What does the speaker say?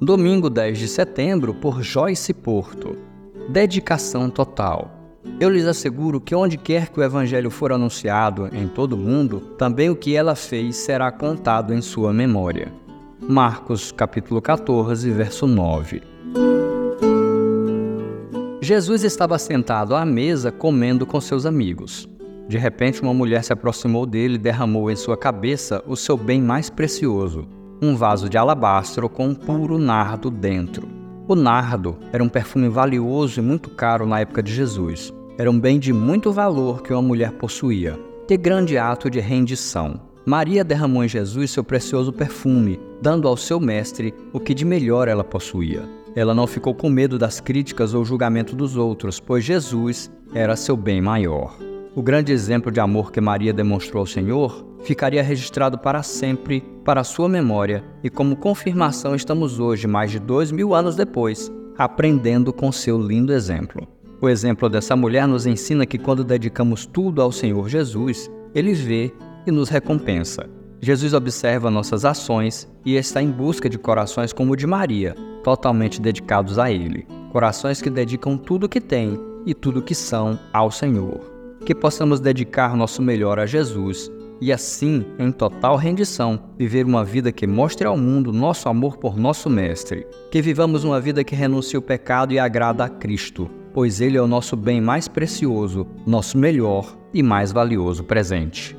Domingo 10 de setembro, por Joyce Porto. Dedicação total. Eu lhes asseguro que onde quer que o Evangelho for anunciado em todo o mundo, também o que ela fez será contado em sua memória. Marcos capítulo 14, verso 9. Jesus estava sentado à mesa comendo com seus amigos. De repente, uma mulher se aproximou dele e derramou em sua cabeça o seu bem mais precioso, um vaso de alabastro com um puro nardo dentro. O nardo era um perfume valioso e muito caro na época de Jesus. Era um bem de muito valor que uma mulher possuía. Que grande ato de rendição! Maria derramou em Jesus seu precioso perfume, dando ao seu mestre o que de melhor ela possuía. Ela não ficou com medo das críticas ou julgamento dos outros, pois Jesus era seu bem maior. O grande exemplo de amor que Maria demonstrou ao Senhor ficaria registrado para sempre para sua memória, e como confirmação estamos hoje, mais de dois mil anos depois, aprendendo com seu lindo exemplo. O exemplo dessa mulher nos ensina que quando dedicamos tudo ao Senhor Jesus, Ele vê e nos recompensa. Jesus observa nossas ações e está em busca de corações como o de Maria, totalmente dedicados a Ele. Corações que dedicam tudo que têm e tudo que são ao Senhor que possamos dedicar nosso melhor a Jesus e assim, em total rendição, viver uma vida que mostre ao mundo nosso amor por nosso Mestre. Que vivamos uma vida que renuncie o pecado e agrada a Cristo, pois Ele é o nosso bem mais precioso, nosso melhor e mais valioso presente.